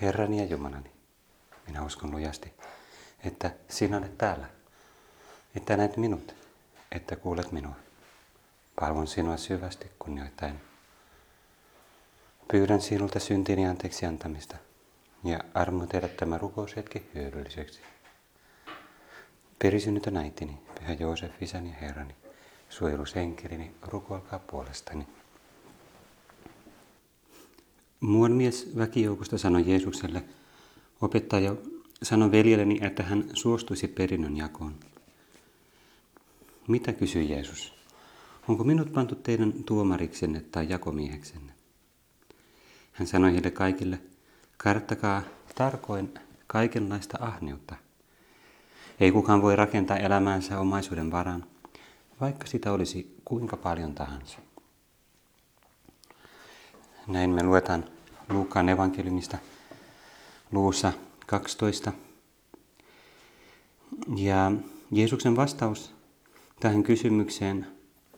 Herrani ja Jumalani, minä uskon lujasti, että sinä olet täällä, että näet minut, että kuulet minua. Palvon sinua syvästi kunnioittain. Pyydän sinulta syntini anteeksi antamista ja armo tehdä tämä rukoushetki hyödylliseksi. Perisynnytön äitini, Pyhä Joosef, isäni ja herrani, suojelusenkelini, rukoilkaa puolestani. Muuan mies väkijoukosta sanoi Jeesukselle, opettaja, sano veljelleni, että hän suostuisi perinnön jakoon. Mitä kysyi Jeesus? Onko minut pantu teidän tuomariksenne tai jakomieheksenne? Hän sanoi heille kaikille, karttakaa tarkoin kaikenlaista ahneutta. Ei kukaan voi rakentaa elämäänsä omaisuuden varan, vaikka sitä olisi kuinka paljon tahansa. Näin me luetaan Luukkaan evankeliumista luussa 12. Ja Jeesuksen vastaus tähän kysymykseen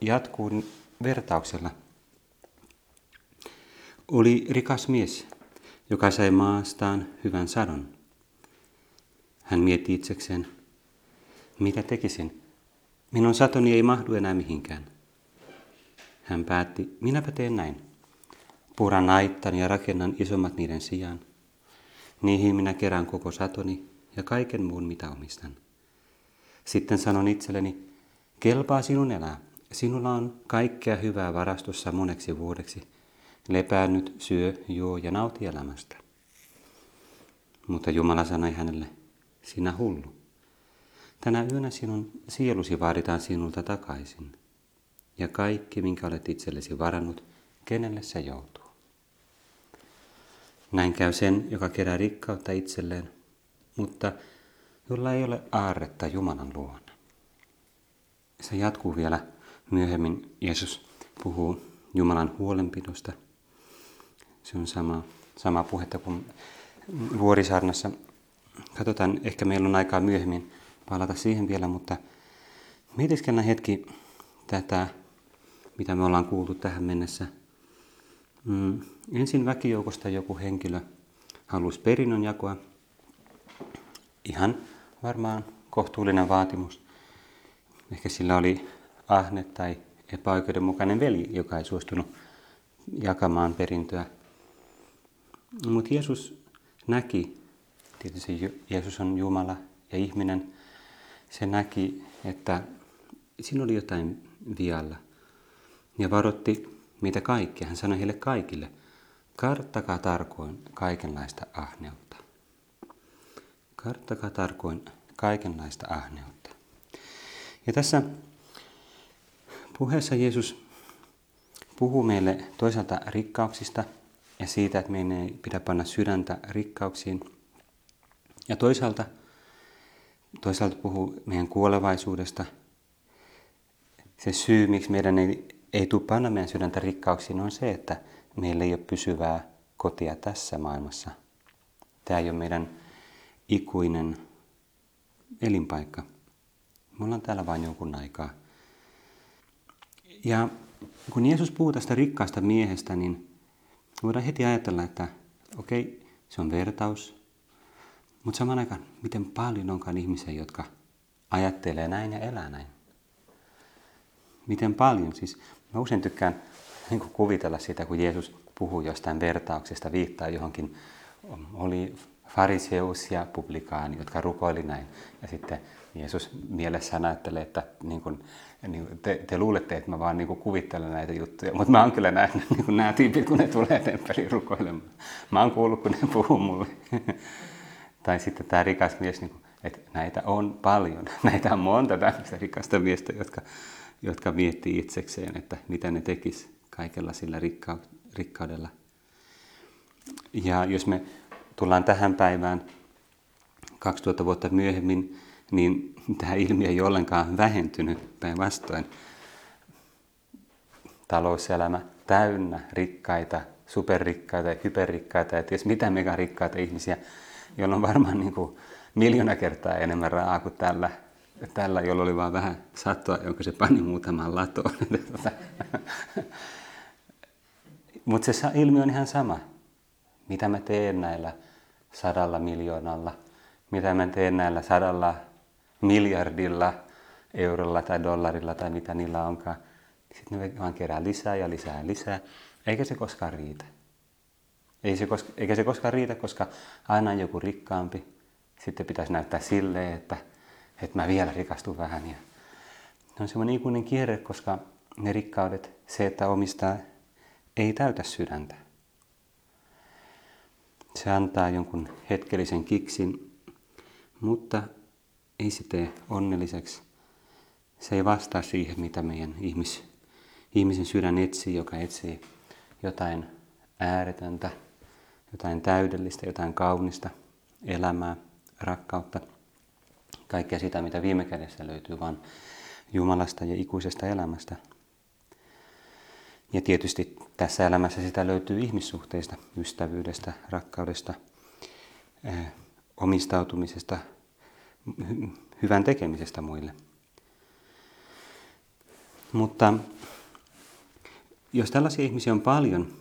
jatkuu vertauksella. Oli rikas mies, joka sai maastaan hyvän sadon. Hän mietti itsekseen, mitä tekisin? Minun satoni ei mahdu enää mihinkään. Hän päätti, minäpä teen näin. Puran naittan ja rakennan isommat niiden sijaan. Niihin minä kerään koko satoni ja kaiken muun mitä omistan. Sitten sanon itselleni, kelpaa sinun elää. Sinulla on kaikkea hyvää varastossa moneksi vuodeksi. Lepäännyt, syö, juo ja nauti elämästä. Mutta Jumala sanoi hänelle, sinä hullu. Tänä yönä sinun sielusi vaaditaan sinulta takaisin. Ja kaikki, minkä olet itsellesi varannut, kenelle se joutuu. Näin käy sen, joka kerää rikkautta itselleen, mutta jolla ei ole aarretta Jumalan luona. Se jatkuu vielä myöhemmin. Jeesus puhuu Jumalan huolenpidosta. Se on sama, sama puhetta kuin Vuorisaarnassa. Katsotaan, ehkä meillä on aikaa myöhemmin palata siihen vielä, mutta mietiskellään hetki tätä, mitä me ollaan kuultu tähän mennessä – Mm, ensin väkijoukosta joku henkilö halusi perinnön jakoa. Ihan varmaan kohtuullinen vaatimus. Ehkä sillä oli ahne tai epäoikeudenmukainen veli, joka ei suostunut jakamaan perintöä. Mutta Jeesus näki, tietysti Jeesus on Jumala ja ihminen, se näki, että siinä oli jotain vialla ja varotti mitä kaikkea. Hän sanoi heille kaikille, karttakaa tarkoin kaikenlaista ahneutta. Karttakaa tarkoin kaikenlaista ahneutta. Ja tässä puheessa Jeesus puhuu meille toisaalta rikkauksista ja siitä, että meidän ei pidä panna sydäntä rikkauksiin. Ja toisaalta, toisaalta puhuu meidän kuolevaisuudesta. Se syy, miksi meidän ei ei tule panna meidän sydäntä rikkauksiin, on se, että meillä ei ole pysyvää kotia tässä maailmassa. Tämä ei ole meidän ikuinen elinpaikka. Me ollaan täällä vain jonkun aikaa. Ja kun Jeesus puhuu tästä rikkaasta miehestä, niin voidaan heti ajatella, että okei, okay, se on vertaus. Mutta saman aikaan, miten paljon onkaan ihmisiä, jotka ajattelee näin ja elää näin. Miten paljon? Siis Mä usein tykkään niin kuvitella sitä, kun Jeesus puhuu jostain vertauksesta, viittaa johonkin, oli fariseus ja publikaani, jotka rukoili näin. Ja sitten Jeesus mielessään ajattelee, että niin kuin, niin te, te luulette, että mä vaan niin kuin kuvittelen näitä juttuja, mutta mä oon kyllä nähnyt niin kuin nämä tyypit, kun ne tulee temppeliin rukoilemaan. Mä oon kuullut, kun ne puhuu mulle. tai sitten tämä rikas mies, niin kuin, että näitä on paljon. Näitä on monta tämmöistä rikasta miestä, jotka jotka miettii itsekseen, että mitä ne tekis kaikella sillä rikkaudella. Ja jos me tullaan tähän päivään 2000 vuotta myöhemmin, niin tämä ilmiö ei ollenkaan vähentynyt päinvastoin. Talouselämä täynnä rikkaita, superrikkaita hyperrikkaita ja ties mitä megarikkaita ihmisiä, joilla on varmaan niin kuin miljoona kertaa enemmän rahaa kuin tällä tällä, jolla oli vain vähän sattua, jonka se pani muutamaan latoon. Mutta se ilmiö on ihan sama. Mitä mä teen näillä sadalla miljoonalla, mitä mä teen näillä sadalla miljardilla eurolla tai dollarilla tai mitä niillä onkaan. Sitten ne vaan kerää lisää ja lisää ja lisää, eikä se koskaan riitä. Ei se koska, eikä se koskaan riitä, koska aina on joku rikkaampi. Sitten pitäisi näyttää silleen, että, että mä vielä rikastun vähän. Ja se on semmoinen ikuinen kierre, koska ne rikkaudet, se, että omistaa, ei täytä sydäntä. Se antaa jonkun hetkellisen kiksin, mutta ei se tee onnelliseksi. Se ei vastaa siihen, mitä meidän ihmis, ihmisen sydän etsii, joka etsii jotain ääretöntä, jotain täydellistä, jotain kaunista, elämää, rakkautta, kaikkea sitä, mitä viime kädessä löytyy vain Jumalasta ja ikuisesta elämästä. Ja tietysti tässä elämässä sitä löytyy ihmissuhteista, ystävyydestä, rakkaudesta, eh, omistautumisesta, hyvän tekemisestä muille. Mutta jos tällaisia ihmisiä on paljon,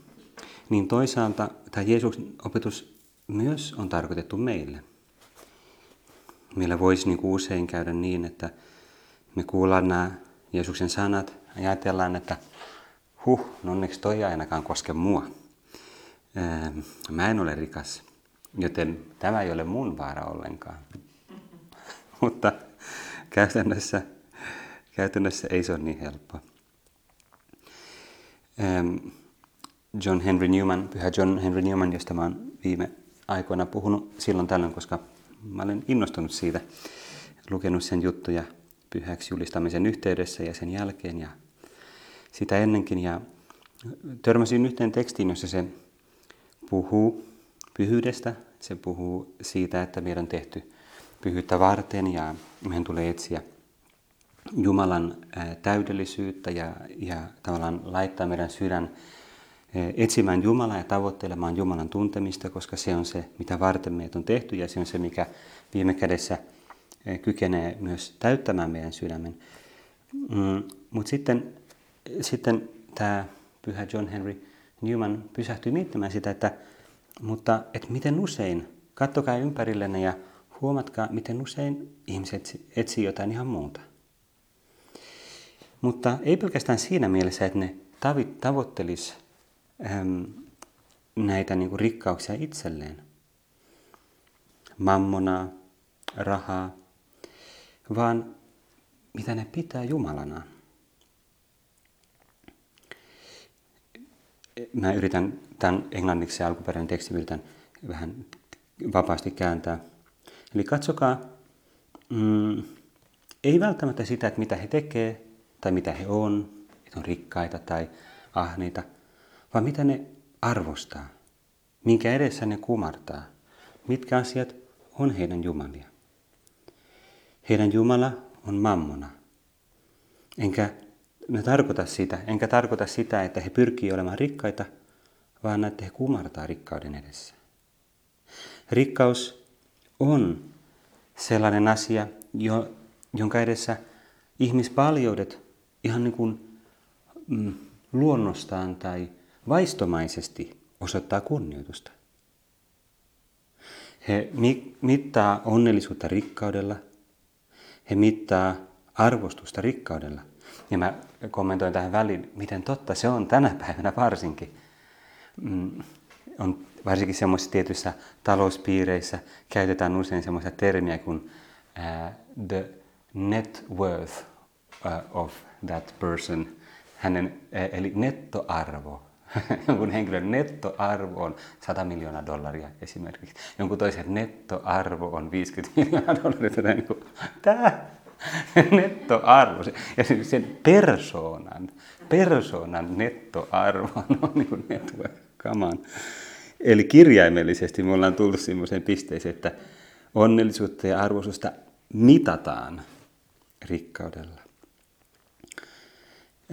niin toisaalta tämä Jeesuksen opetus myös on tarkoitettu meille. Meillä voisi niin kuin usein käydä niin, että me kuullaan nämä Jeesuksen sanat ja ajatellaan, että huh, no onneksi toi ei ainakaan koske mua. Mä en ole rikas, joten tämä ei ole mun vaara ollenkaan. Mutta käytännössä, käytännössä ei se ole niin helppoa. John Henry Newman, pyhä John Henry Newman, josta mä oon viime aikoina puhunut silloin tällöin, koska mä olen innostunut siitä, lukenut sen juttuja pyhäksi julistamisen yhteydessä ja sen jälkeen ja sitä ennenkin. Ja törmäsin yhteen tekstiin, jossa se puhuu pyhyydestä, se puhuu siitä, että meidän on tehty pyhyyttä varten ja meidän tulee etsiä Jumalan täydellisyyttä ja, ja tavallaan laittaa meidän sydän etsimään Jumalaa ja tavoittelemaan Jumalan tuntemista, koska se on se, mitä varten meitä on tehty ja se on se, mikä viime kädessä kykenee myös täyttämään meidän sydämen. Mm, Mutta sitten, sitten tämä pyhä John Henry Newman pysähtyi miettimään sitä, että, mutta että miten usein, kattokaa ympärillenne ja huomatkaa, miten usein ihmiset etsii jotain ihan muuta. Mutta ei pelkästään siinä mielessä, että ne tavoittelis ähm, näitä niin kuin rikkauksia itselleen. Mammonaa, rahaa, vaan mitä ne pitää Jumalana. Mä yritän tämän englanniksi alkuperäinen teksti yritän vähän vapaasti kääntää. Eli katsokaa, mm, ei välttämättä sitä, että mitä he tekee tai mitä he on, että on rikkaita tai ahneita, vaan mitä ne arvostaa, minkä edessä ne kumartaa, mitkä asiat on heidän jumalia. Heidän Jumala on mammona. Enkä mä tarkoita sitä, enkä tarkoita sitä, että he pyrkii olemaan rikkaita, vaan että he kumartaa rikkauden edessä. Rikkaus on sellainen asia, jo, jonka edessä ihmispaljoudet ihan niin kuin mm, luonnostaan tai vaistomaisesti osoittaa kunnioitusta. He mittaa onnellisuutta rikkaudella, he mittaa arvostusta rikkaudella. Ja mä kommentoin tähän väliin, miten totta se on tänä päivänä varsinkin. Mm, on varsinkin semmoisissa tietyissä talouspiireissä käytetään usein semmoisia termiä kuin uh, the net worth of that person, hänen, eli nettoarvo. Jonkun henkilön nettoarvo on 100 miljoonaa dollaria esimerkiksi. Jonkun toisen nettoarvo on 50 miljoonaa dollaria. Tämä nettoarvo ja sen persoonan, persoonan nettoarvo on niin kuin network. Eli kirjaimellisesti me ollaan tullut sellaiseen pisteeseen, että onnellisuutta ja arvostusta mitataan rikkaudella.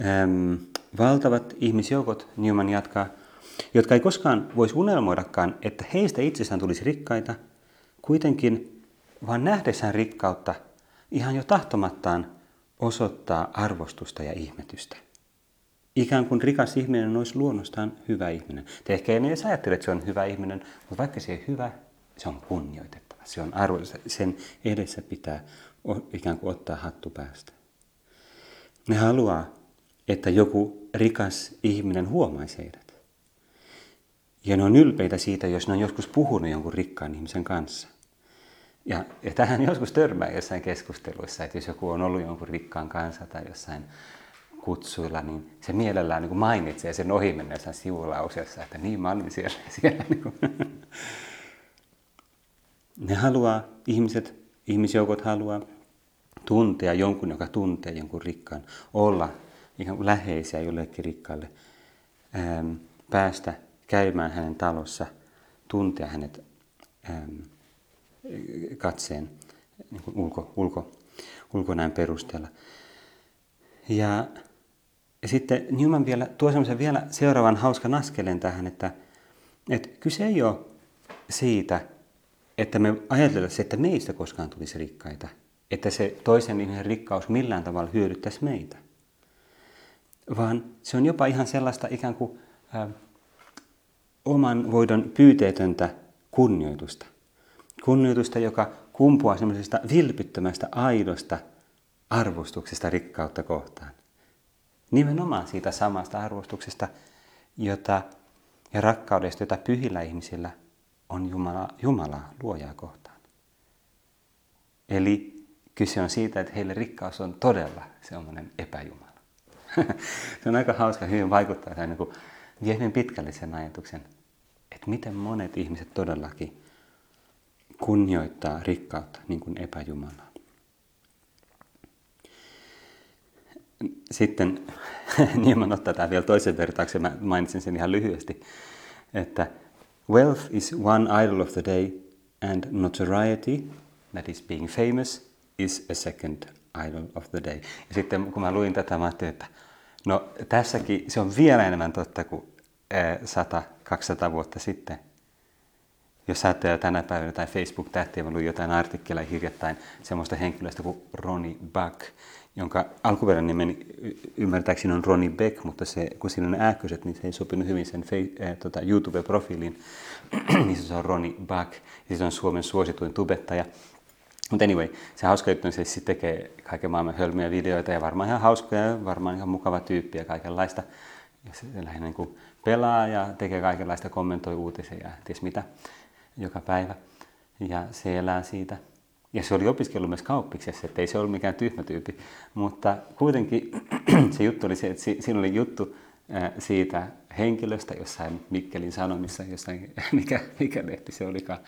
Ähm, valtavat ihmisjoukot, Newman jatkaa, jotka ei koskaan voisi unelmoidakaan, että heistä itsessään tulisi rikkaita, kuitenkin vaan nähdessään rikkautta ihan jo tahtomattaan osoittaa arvostusta ja ihmetystä. Ikään kuin rikas ihminen olisi luonnostaan hyvä ihminen. Te ehkä ei edes ajattele, että se on hyvä ihminen, mutta vaikka se ei hyvä, se on kunnioitettava, se on arvoista, sen edessä pitää ikään kuin ottaa hattu päästä. Ne haluaa, että joku rikas ihminen huomaisi heidät. Ja ne on ylpeitä siitä, jos ne on joskus puhunut jonkun rikkaan ihmisen kanssa. Ja, ja tähän joskus törmää jossain keskusteluissa, että jos joku on ollut jonkun rikkaan kanssa tai jossain kutsuilla, niin se mielellään niin kuin mainitsee sen ohimenneessä sivulauseessa, että niin mä olin siellä. siellä niin kuin. Ne haluaa, ihmiset, ihmisjoukot haluaa tuntea jonkun, joka tuntee jonkun rikkaan, olla ihan läheisiä jollekin rikkaalle, ähm, päästä käymään hänen talossa, tuntea hänet ähm, katseen niin kuin ulko, ulko, ulkonäön perusteella. Ja, ja sitten Newman vielä tuo semmoisen vielä seuraavan hauskan askeleen tähän, että, että kyse ei ole siitä, että me ajatellaan, että meistä koskaan tulisi rikkaita, että se toisen ihmisen rikkaus millään tavalla hyödyttäisi meitä, vaan se on jopa ihan sellaista ikään kuin ä, oman voidon pyyteetöntä kunnioitusta. Kunnioitusta, joka kumpuaa semmoisesta vilpittömästä, aidosta arvostuksesta rikkautta kohtaan. Nimenomaan siitä samasta arvostuksesta jota, ja rakkaudesta, jota pyhillä ihmisillä on Jumala, Jumalaa, luojaa kohtaan. Eli kyse on siitä, että heille rikkaus on todella semmoinen epäjumala. se on aika hauska, hyvin vaikuttaa se niin vie hyvin pitkälle sen ajatuksen, että miten monet ihmiset todellakin kunnioittaa rikkautta niin kuin epäjumalaa. Sitten Nieman ottaa tämän vielä toisen vertauksen, mä mainitsin sen ihan lyhyesti, että wealth is one idol of the day and notoriety, that is being famous, is a second idol of the day. Ja sitten kun mä luin tätä, mä ajattelin, että no tässäkin se on vielä enemmän totta kuin 100-200 vuotta sitten. Jos ajattelee tänä päivänä tai Facebook-tähtiä, luin jotain artikkeleja hiljattain semmoista henkilöstä kuin Ronnie Buck, jonka alkuperäinen nimeni ymmärtääkseni on Ronnie Beck, mutta se, kun siinä on ääköset, niin se ei sopinut hyvin sen äh, tota, YouTube-profiiliin, niin se on Ronnie Buck, ja se on Suomen suosituin tubettaja. Mutta anyway, se hauska juttu on se, se tekee kaiken maailman hölmiä videoita ja varmaan ihan hauskoja ja varmaan ihan mukava tyyppi ja kaikenlaista. Ja se lähinnä niin pelaa ja tekee kaikenlaista, kommentoi uutisia ja ties mitä joka päivä. Ja se elää siitä. Ja se oli opiskellut myös kauppiksessa, että ei se ollut mikään tyhmä tyyppi. Mutta kuitenkin se juttu oli se, että siinä oli juttu siitä henkilöstä jossain Mikkelin Sanomissa, jossain, mikä, mikä lehti se olikaan.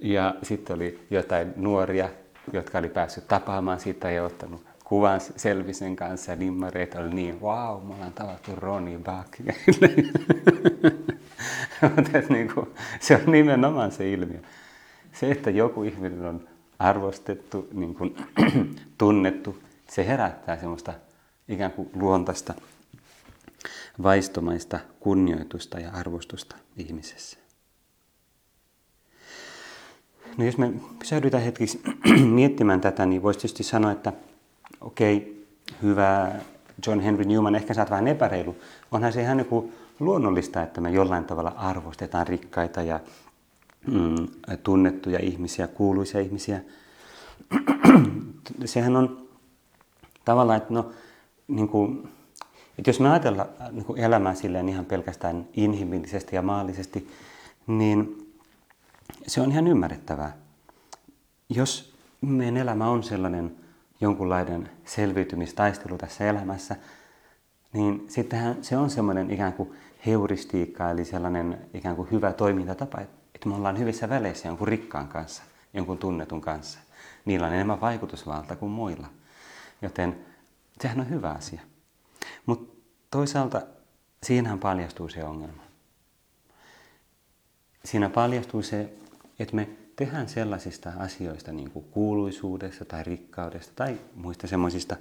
Ja sitten oli jotain nuoria, jotka oli päässyt tapaamaan siitä ja ottanut kuvan Selvisen kanssa ja nimmareita oli niin, wow, me ollaan tavattu Ronnie Buck. Niin kuin, se on nimenomaan se ilmiö. Se, että joku ihminen on arvostettu, niin kuin, tunnettu, se herättää semmoista ikään kuin luontaista, vaistomaista kunnioitusta ja arvostusta ihmisessä. No jos me pysähdytään hetkeksi miettimään tätä, niin voisi tietysti sanoa, että okei, okay, hyvä John Henry Newman, ehkä sä oot vähän epäreilu. Onhan se ihan niin luonnollista, että me jollain tavalla arvostetaan rikkaita ja mm, tunnettuja ihmisiä, kuuluisia ihmisiä. Sehän on tavallaan, että no, niin kuin, että jos me ajatellaan niin elämää silleen ihan pelkästään inhimillisesti ja maallisesti, niin se on ihan ymmärrettävää. Jos meidän elämä on sellainen jonkunlainen selviytymistaistelu tässä elämässä, niin sittenhän se on semmoinen ikään kuin heuristiikka, eli sellainen ikään kuin hyvä toimintatapa, että me ollaan hyvissä väleissä jonkun rikkaan kanssa, jonkun tunnetun kanssa. Niillä on enemmän vaikutusvalta kuin muilla. Joten sehän on hyvä asia. Mutta toisaalta siinähän paljastuu se ongelma. Siinä paljastuu se että me tehdään sellaisista asioista niin kuin kuuluisuudesta tai rikkaudesta tai muista semmoisista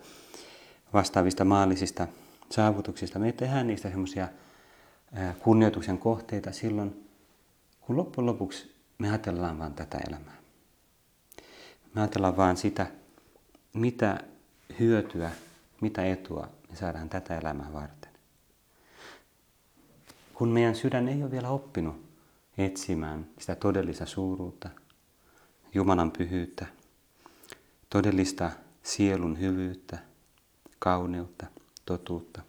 vastaavista maallisista saavutuksista. Me tehdään niistä semmoisia kunnioituksen kohteita silloin, kun loppujen lopuksi me ajatellaan vain tätä elämää. Me ajatellaan vain sitä, mitä hyötyä, mitä etua me saadaan tätä elämää varten. Kun meidän sydän ei ole vielä oppinut etsimään sitä todellista suuruutta, Jumalan pyhyyttä, todellista sielun hyvyyttä, kauneutta, totuutta.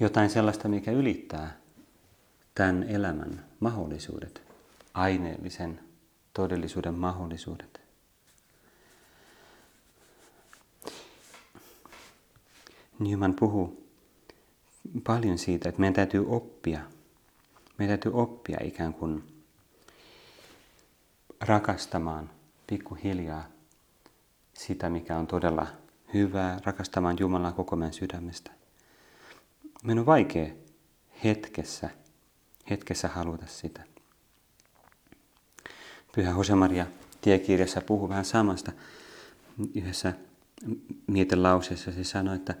Jotain sellaista, mikä ylittää tämän elämän mahdollisuudet, aineellisen todellisuuden mahdollisuudet. Newman puhuu paljon siitä, että meidän täytyy oppia. Meidän täytyy oppia ikään kuin rakastamaan pikkuhiljaa sitä, mikä on todella hyvää, rakastamaan Jumalaa koko meidän sydämestä. Meidän on vaikea hetkessä, hetkessä haluta sitä. Pyhä Josemaria tiekirjassa puhuu vähän samasta. Yhdessä mietelauseessa se sanoi, että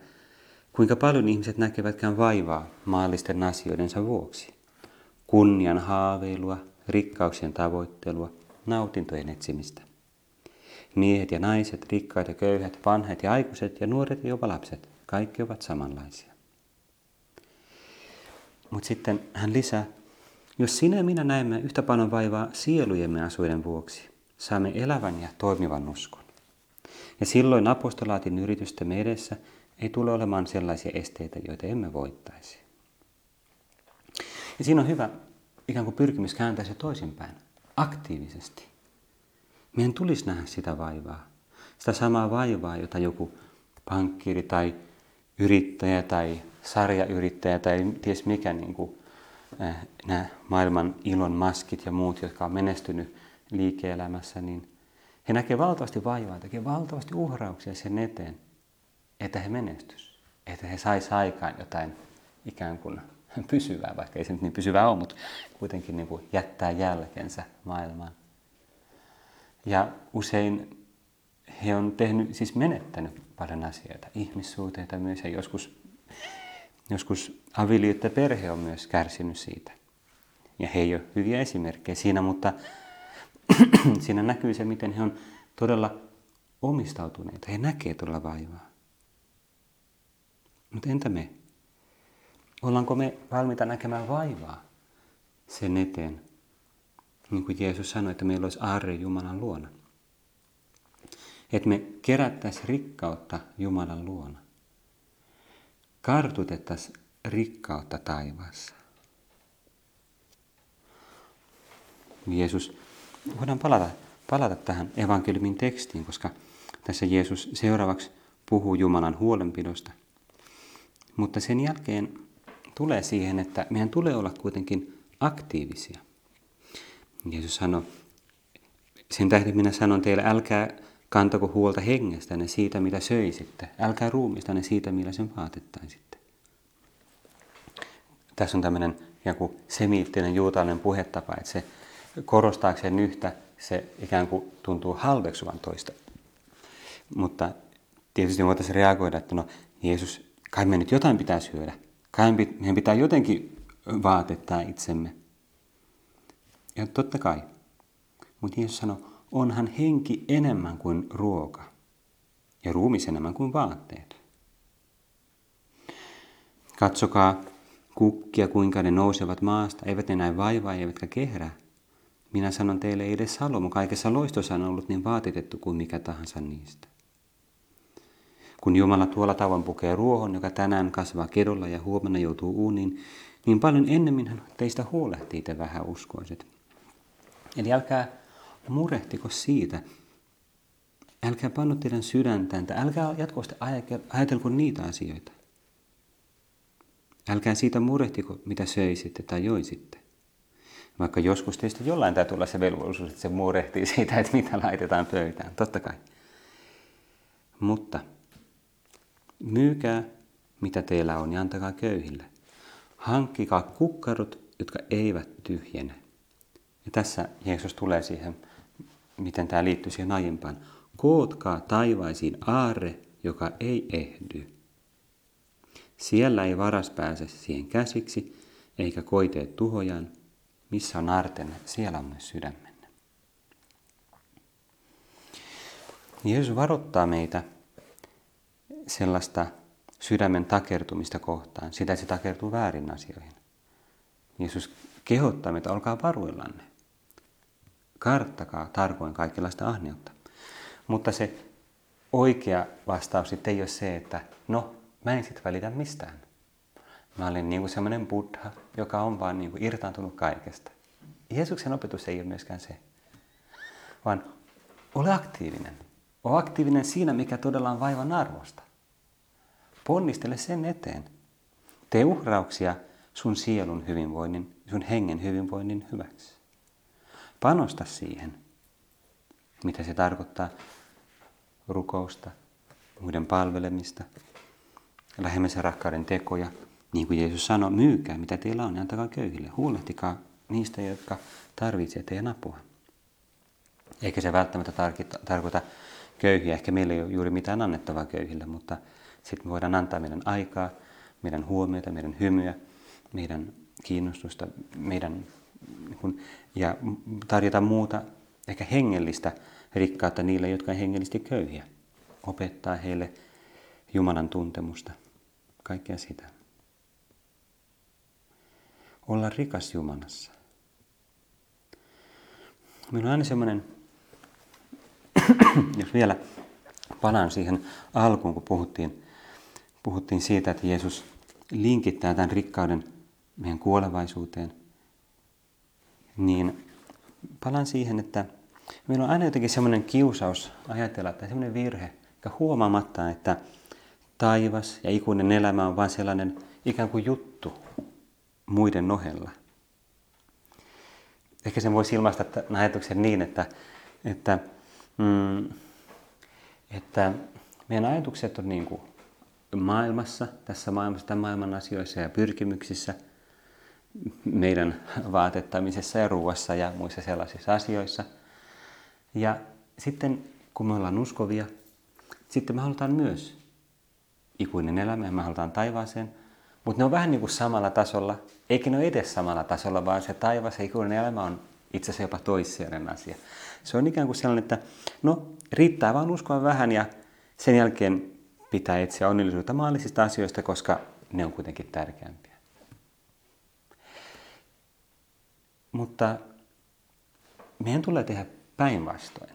kuinka paljon ihmiset näkevätkään vaivaa maallisten asioidensa vuoksi. Kunnian haaveilua, rikkauksien tavoittelua, nautintojen etsimistä. Miehet ja naiset, rikkaat ja köyhät, vanhat ja aikuiset ja nuoret ja jopa lapset, kaikki ovat samanlaisia. Mutta sitten hän lisää, jos sinä ja minä näemme yhtä paljon vaivaa sielujemme asuiden vuoksi, saamme elävän ja toimivan uskon. Ja silloin apostolaatin yritysten edessä ei tule olemaan sellaisia esteitä, joita emme voittaisi. Ja siinä on hyvä ikään kuin pyrkimys kääntää se toisinpäin, aktiivisesti. Meidän tulisi nähdä sitä vaivaa. Sitä samaa vaivaa, jota joku pankkiri tai yrittäjä tai sarjayrittäjä tai ties mikä niin kuin, äh, nämä maailman ilon maskit ja muut, jotka on menestynyt liike-elämässä, niin he näkevät valtavasti vaivaa, tekevät valtavasti uhrauksia sen eteen, että he menestys, että he sais aikaan jotain ikään kuin pysyvää, vaikka ei se nyt niin pysyvää ole, mutta kuitenkin niin kuin jättää jälkensä maailmaan. Ja usein he on tehnyt, siis menettänyt paljon asioita, ihmissuhteita myös ja joskus, joskus avioliitto ja perhe on myös kärsinyt siitä. Ja he ei ole hyviä esimerkkejä siinä, mutta siinä näkyy se, miten he on todella omistautuneita. He näkee todella vaivaa. Mutta entä me? Ollaanko me valmiita näkemään vaivaa sen eteen? Niin kuin Jeesus sanoi, että meillä olisi aarre Jumalan luona. Että me kerättäisiin rikkautta Jumalan luona. Kartutettaisiin rikkautta taivaassa. Jeesus, voidaan palata, palata tähän evankeliumin tekstiin, koska tässä Jeesus seuraavaksi puhuu Jumalan huolenpidosta. Mutta sen jälkeen tulee siihen, että meidän tulee olla kuitenkin aktiivisia. Jeesus sanoi, sen tähden minä sanon teille, älkää kantako huolta hengestänne siitä, mitä söisitte. Älkää ruumistanne siitä, millä sen vaatettaisitte. Tässä on tämmöinen joku semiittinen juutalainen puhetapa, että se korostaakseen yhtä, se ikään kuin tuntuu halveksuvan toista. Mutta tietysti voitaisiin reagoida, että no Jeesus, kai me nyt jotain pitää syödä. Kai meidän pitää jotenkin vaatettaa itsemme. Ja totta kai. Mutta Jeesus sanoi, onhan henki enemmän kuin ruoka ja ruumis enemmän kuin vaatteet. Katsokaa kukkia, kuinka ne nousevat maasta, eivät ne näe vaivaa eivätkä kehrää. Minä sanon teille, ei edes Salomo kaikessa loistossa on ollut niin vaatitettu kuin mikä tahansa niistä. Kun Jumala tuolla tavoin pukee ruohon, joka tänään kasvaa kedolla ja huomenna joutuu uuniin, niin paljon ennemmin hän teistä huolehtii te vähän uskoiset. Eli älkää murehtiko siitä, älkää pannu teidän sydäntään, älkää jatkuvasti ajatelko niitä asioita. Älkää siitä murehtiko, mitä söisitte tai joisitte. Vaikka joskus teistä jollain täytyy olla se velvollisuus, että se murehtii siitä, että mitä laitetaan pöytään. Totta kai. Mutta myykää, mitä teillä on, ja antakaa köyhille. Hankkikaa kukkarot, jotka eivät tyhjene. Ja tässä Jeesus tulee siihen, miten tämä liittyy siihen aiempaan. Kootkaa taivaisiin aarre, joka ei ehdy. Siellä ei varas pääse siihen käsiksi, eikä koiteet tuhojaan. Missä on artenne, siellä on myös sydämenne. Jeesus varoittaa meitä sellaista sydämen takertumista kohtaan, sitä se takertuu väärin asioihin. Jeesus kehottaa meitä, olkaa varuillanne. Karttakaa tarkoin kaikenlaista ahneutta. Mutta se oikea vastaus sitten ei ole se, että no, mä en sitten välitä mistään. Mä olen niin kuin semmoinen buddha, joka on vaan niin kuin irtaantunut kaikesta. Jeesuksen opetus ei ole myöskään se, vaan ole aktiivinen. Ole aktiivinen siinä, mikä todella on vaivan arvosta. Ponnistele sen eteen. Tee uhrauksia sun sielun hyvinvoinnin, sun hengen hyvinvoinnin hyväksi. Panosta siihen, mitä se tarkoittaa rukousta, muiden palvelemista, lähemmäisen rakkauden tekoja. Niin kuin Jeesus sanoi, myykää mitä teillä on ja antakaa köyhille. Huolehtikaa niistä, jotka tarvitsevat teidän apua. Eikä se välttämättä tarkoita köyhiä. Ehkä meillä ei ole juuri mitään annettavaa köyhille, mutta sitten me voidaan antaa meidän aikaa, meidän huomiota, meidän hymyä, meidän kiinnostusta, meidän ja tarjota muuta ehkä hengellistä rikkautta niille, jotka on hengellisesti köyhiä. Opettaa heille Jumalan tuntemusta, kaikkea sitä. Olla rikas Jumalassa. Meillä on aina semmoinen, jos vielä palaan siihen alkuun, kun puhuttiin, puhuttiin siitä, että Jeesus linkittää tämän rikkauden meidän kuolevaisuuteen, niin palaan siihen, että meillä on aina jotenkin semmoinen kiusaus ajatella, tai semmoinen virhe, ja huomaamatta, että taivas ja ikuinen elämä on vain sellainen ikään kuin juttu muiden ohella. Ehkä sen voisi ilmaista ajatuksen niin, että, että, mm, että meidän ajatukset on niin kuin maailmassa, tässä maailmassa, tämän maailman asioissa ja pyrkimyksissä, meidän vaatettamisessa ja ruuassa ja muissa sellaisissa asioissa. Ja sitten kun me ollaan uskovia, sitten me halutaan myös ikuinen elämä ja me halutaan taivaaseen, mutta ne on vähän niin kuin samalla tasolla, eikä ne ole edes samalla tasolla, vaan se taivas ja ikuinen elämä on itse asiassa jopa toissijainen asia. Se on ikään kuin sellainen, että no riittää vaan uskoa vähän ja sen jälkeen pitää etsiä onnellisuutta maallisista asioista, koska ne on kuitenkin tärkeämpiä. Mutta meidän tulee tehdä päinvastoin.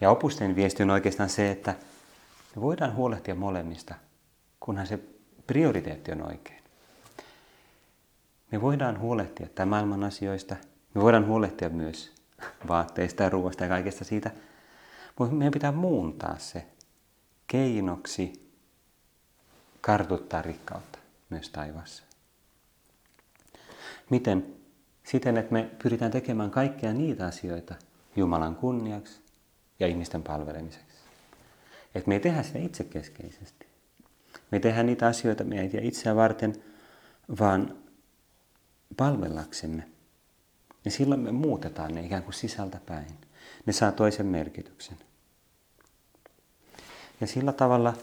Ja opusten viesti on oikeastaan se, että me voidaan huolehtia molemmista, kunhan se prioriteetti on oikein. Me voidaan huolehtia tämän maailman asioista, me voidaan huolehtia myös vaatteista ja ruoasta ja kaikesta siitä, mutta meidän pitää muuntaa se keinoksi kartuttaa rikkautta myös taivaassa. Miten? Siten, että me pyritään tekemään kaikkia niitä asioita Jumalan kunniaksi ja ihmisten palvelemiseksi. Että me ei tehdä sitä itsekeskeisesti. Me tehdään niitä asioita meitä itseä varten, vaan palvellaksemme. Ja silloin me muutetaan ne ikään kuin sisältä päin. Ne saa toisen merkityksen. Ja sillä tavalla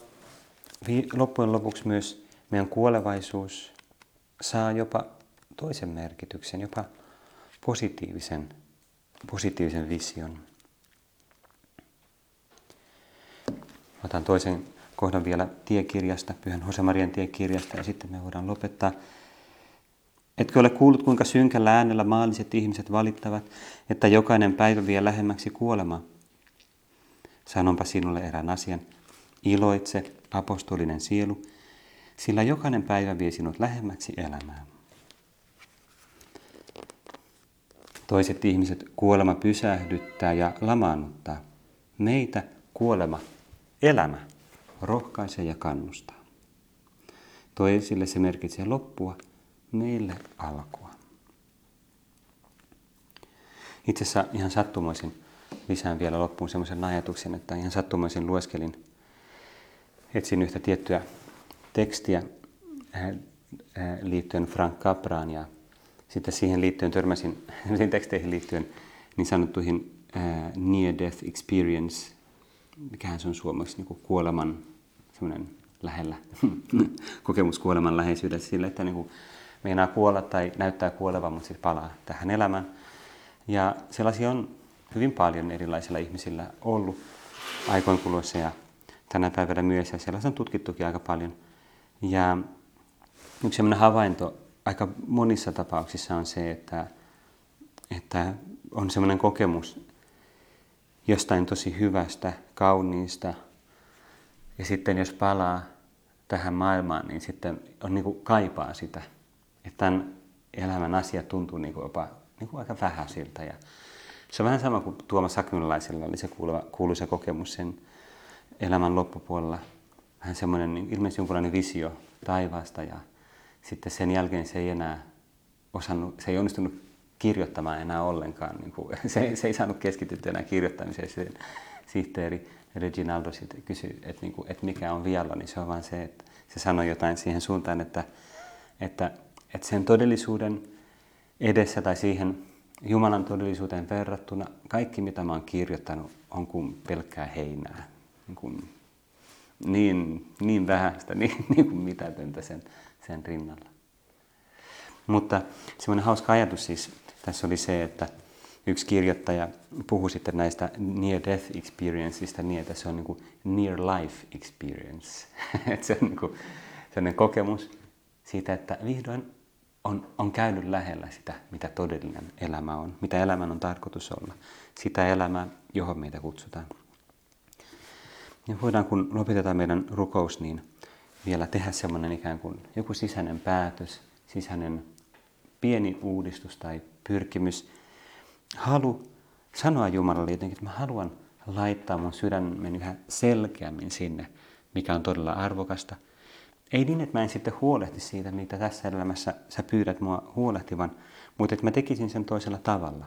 loppujen lopuksi myös meidän kuolevaisuus saa jopa toisen merkityksen, jopa positiivisen, positiivisen vision. Otan toisen kohdan vielä tiekirjasta, Pyhän Josemarian tiekirjasta, ja sitten me voidaan lopettaa. Etkö ole kuullut, kuinka synkällä äänellä maalliset ihmiset valittavat, että jokainen päivä vie lähemmäksi kuolemaa? Sanonpa sinulle erään asian. Iloitse, apostolinen sielu, sillä jokainen päivä vie sinut lähemmäksi elämään. Toiset ihmiset kuolema pysähdyttää ja lamaannuttaa. Meitä kuolema, elämä, rohkaisee ja kannustaa. Toisille se merkitsee loppua, meille alkua. Itse asiassa ihan sattumoisin lisään vielä loppuun semmoisen ajatuksen, että ihan sattumoisin lueskelin, etsin yhtä tiettyä tekstiä äh, äh, liittyen Frank Capraan ja sitten siihen liittyen törmäsin, siihen teksteihin liittyen niin sanottuihin uh, near death experience, mikähän se on suomeksi, niin kuoleman semmoinen lähellä, kokemus kuoleman läheisyydessä sille, että niin kuin meinaa kuolla tai näyttää kuolevan, mutta sitten palaa tähän elämään. Ja sellaisia on hyvin paljon erilaisilla ihmisillä ollut aikoin kuluessa ja tänä päivänä myös, ja sellaisia on tutkittukin aika paljon. Ja yksi sellainen havainto aika monissa tapauksissa on se, että, että on semmoinen kokemus jostain tosi hyvästä, kauniista, ja sitten jos palaa tähän maailmaan, niin sitten on niin kuin kaipaa sitä. Että tämän elämän asia tuntuu niin kuin jopa niin kuin aika vähäisiltä. Ja se on vähän sama kuin Tuomas Akynlaisella oli se kuuluisa kokemus sen elämän loppupuolella. Vähän semmoinen niin ilmeisesti jonkunlainen visio taivaasta ja sitten sen jälkeen se ei enää osannut, se ei onnistunut kirjoittamaan enää ollenkaan. Niin kuin, se, se ei saanut keskityttyä enää kirjoittamiseen. Se sihteeri Reginaldo sitten kysyi, että, niin kuin, että mikä on vialla, niin se on vain se, että se sanoi jotain siihen suuntaan, että, että, että sen todellisuuden edessä tai siihen Jumalan todellisuuteen verrattuna kaikki, mitä mä oon kirjoittanut, on kuin pelkkää heinää. Niin, kuin, niin, niin vähäistä, niin, niin kuin mitätöntä sen, sen rinnalla. Mutta semmoinen hauska ajatus siis tässä oli se, että yksi kirjoittaja puhui sitten näistä near death experienceista niin, että se on niin kuin near life experience. että se on niin kuin sellainen kokemus siitä, että vihdoin on, on käynyt lähellä sitä, mitä todellinen elämä on, mitä elämän on tarkoitus olla, sitä elämää, johon meitä kutsutaan. Ja voidaan, kun lopetetaan meidän rukous, niin vielä tehdä semmoinen ikään kuin joku sisäinen päätös, sisäinen pieni uudistus tai pyrkimys, halu sanoa Jumalalle jotenkin, että mä haluan laittaa mun sydämen yhä selkeämmin sinne, mikä on todella arvokasta. Ei niin, että mä en sitten huolehti siitä, mitä tässä elämässä sä pyydät mua huolehtivan, mutta että mä tekisin sen toisella tavalla,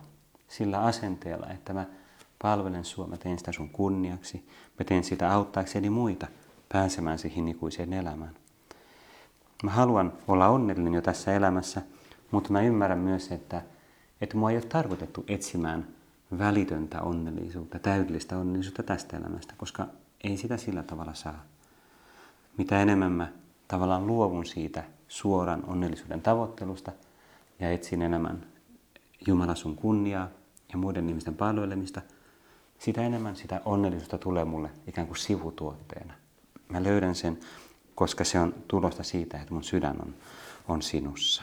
sillä asenteella, että mä palvelen sua, mä teen sitä sun kunniaksi, mä teen sitä auttaakseni muita pääsemään siihen ikuiseen elämään. Mä haluan olla onnellinen jo tässä elämässä, mutta mä ymmärrän myös, että, että mua ei ole tarkoitettu etsimään välitöntä onnellisuutta, täydellistä onnellisuutta tästä elämästä, koska ei sitä sillä tavalla saa. Mitä enemmän mä tavallaan luovun siitä suoran onnellisuuden tavoittelusta ja etsin enemmän Jumala sun kunniaa ja muiden ihmisten palvelemista, sitä enemmän sitä onnellisuutta tulee mulle ikään kuin sivutuotteena. Mä löydän sen, koska se on tulosta siitä, että mun sydän on, on sinussa.